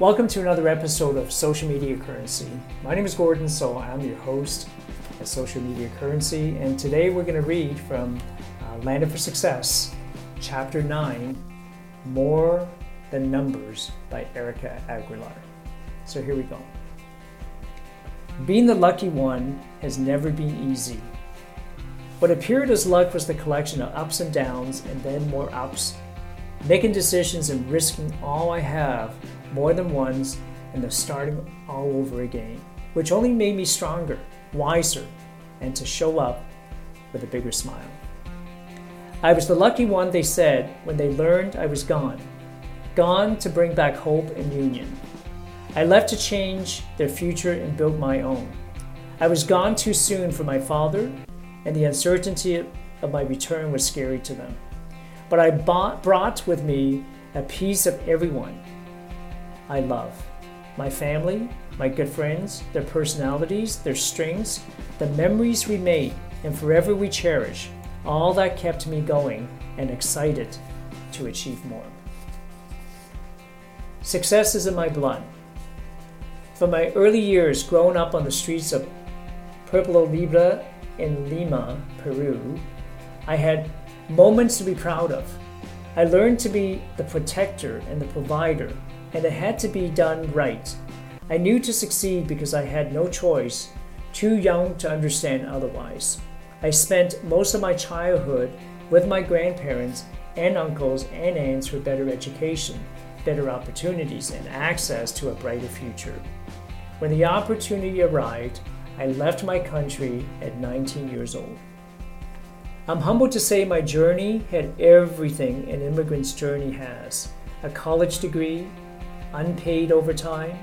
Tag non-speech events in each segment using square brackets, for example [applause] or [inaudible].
Welcome to another episode of Social Media Currency. My name is Gordon, so I'm your host at Social Media Currency, and today we're going to read from uh, Landed for Success, Chapter 9 More Than Numbers by Erica Aguilar. So here we go. Being the lucky one has never been easy. What appeared as luck was the collection of ups and downs and then more ups, making decisions and risking all I have more than once and the starting all over again, which only made me stronger, wiser, and to show up with a bigger smile. I was the lucky one, they said, when they learned I was gone. Gone to bring back hope and union. I left to change their future and build my own. I was gone too soon for my father, and the uncertainty of my return was scary to them. But I bought, brought with me a piece of everyone I love. My family, my good friends, their personalities, their strengths, the memories we made and forever we cherish, all that kept me going and excited to achieve more. Success is in my blood. From my early years growing up on the streets of Pueblo Libre in Lima, Peru, I had moments to be proud of. I learned to be the protector and the provider and it had to be done right. I knew to succeed because I had no choice, too young to understand otherwise. I spent most of my childhood with my grandparents and uncles and aunts for better education, better opportunities, and access to a brighter future. When the opportunity arrived, I left my country at 19 years old. I'm humbled to say my journey had everything an immigrant's journey has. A college degree, unpaid overtime,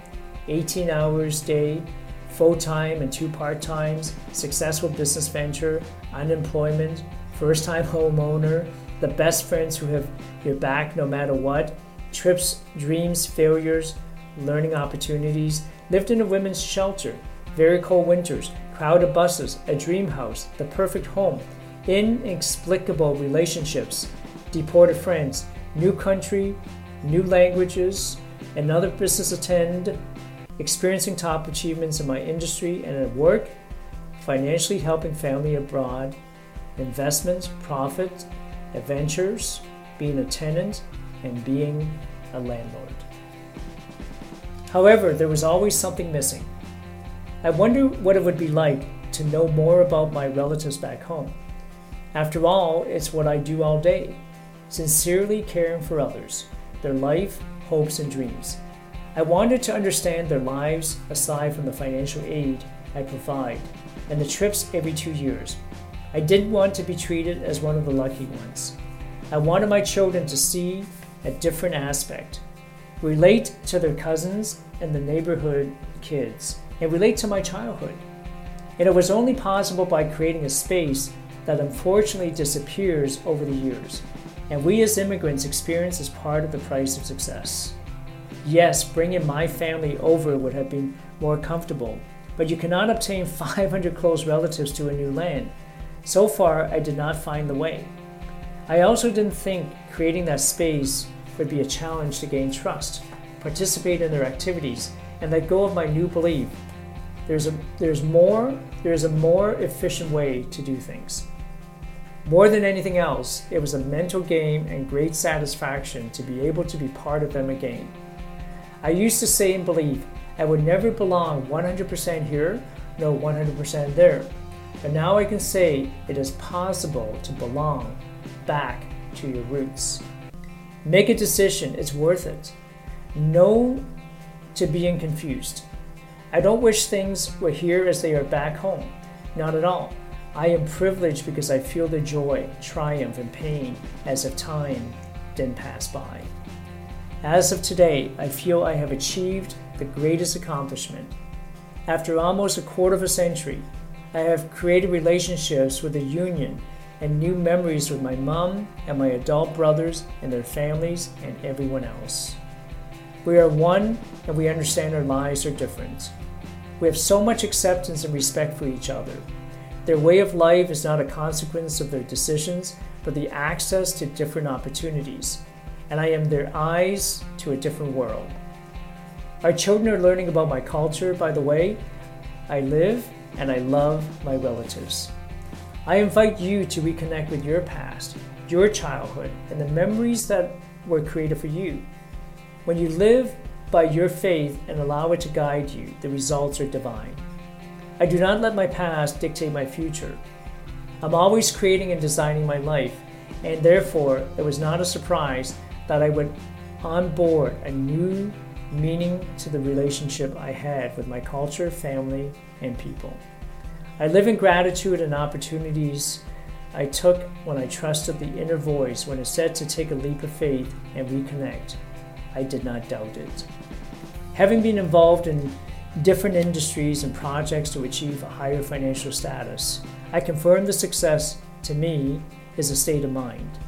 18 hours a day, full time and two part times, successful business venture, unemployment, first time homeowner, the best friends who have your back no matter what, trips, dreams, failures, learning opportunities, lived in a women's shelter, very cold winters, crowded buses, a dream house, the perfect home, inexplicable relationships, deported friends, new country, new languages, another business attend, experiencing top achievements in my industry and at work, financially helping family abroad, investments, profit, adventures, being a tenant, and being a landlord. However, there was always something missing. I wonder what it would be like to know more about my relatives back home. After all, it's what I do all day sincerely caring for others, their life, hopes, and dreams. I wanted to understand their lives aside from the financial aid I provide and the trips every two years. I didn't want to be treated as one of the lucky ones. I wanted my children to see a different aspect, relate to their cousins and the neighborhood kids, and relate to my childhood. And it was only possible by creating a space that unfortunately disappears over the years and we as immigrants experience as part of the price of success. Yes, bringing my family over would have been more comfortable, but you cannot obtain [laughs] 500 close relatives to a new land. So far, I did not find the way. I also didn't think creating that space would be a challenge to gain trust, participate in their activities, and let go of my new belief. There's a there's more there's a more efficient way to do things. More than anything else, it was a mental game and great satisfaction to be able to be part of them again. I used to say and believe I would never belong 100% here, no 100% there. But now I can say it is possible to belong back to your roots. Make a decision, it's worth it. No to being confused. I don't wish things were here as they are back home. Not at all. I am privileged because I feel the joy, triumph, and pain as if time didn't pass by. As of today, I feel I have achieved the greatest accomplishment. After almost a quarter of a century, I have created relationships with the union and new memories with my mom and my adult brothers and their families and everyone else. We are one and we understand our lives are different. We have so much acceptance and respect for each other their way of life is not a consequence of their decisions, but the access to different opportunities. And I am their eyes to a different world. Our children are learning about my culture by the way I live and I love my relatives. I invite you to reconnect with your past, your childhood, and the memories that were created for you. When you live by your faith and allow it to guide you, the results are divine. I do not let my past dictate my future. I'm always creating and designing my life, and therefore it was not a surprise that I would on board a new meaning to the relationship I had with my culture, family, and people. I live in gratitude and opportunities I took when I trusted the inner voice when it said to take a leap of faith and reconnect. I did not doubt it. Having been involved in different industries and projects to achieve a higher financial status, I confirm the success to me is a state of mind.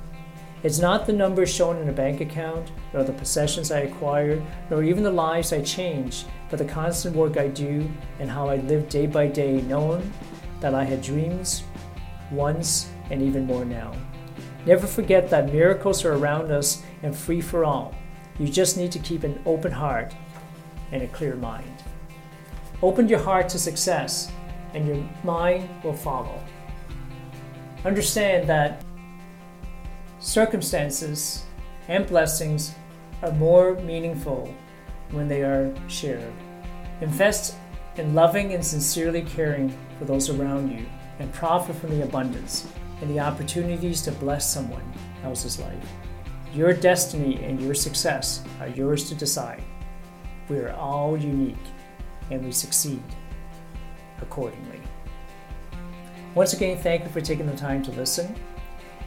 It's not the numbers shown in a bank account, nor the possessions I acquire, nor even the lives I change, but the constant work I do and how I live day by day, knowing that I had dreams once and even more now. Never forget that miracles are around us and free for all. You just need to keep an open heart and a clear mind. Open your heart to success, and your mind will follow. Understand that Circumstances and blessings are more meaningful when they are shared. Invest in loving and sincerely caring for those around you and profit from the abundance and the opportunities to bless someone else's life. Your destiny and your success are yours to decide. We are all unique and we succeed accordingly. Once again, thank you for taking the time to listen.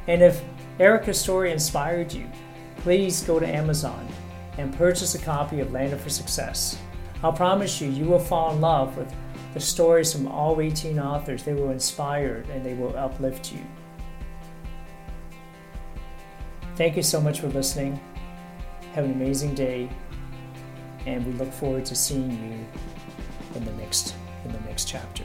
And if Erica's story inspired you, please go to Amazon and purchase a copy of Landed for Success. I'll promise you, you will fall in love with the stories from all 18 authors. They will inspire and they will uplift you. Thank you so much for listening. Have an amazing day, and we look forward to seeing you in the next in the next chapter.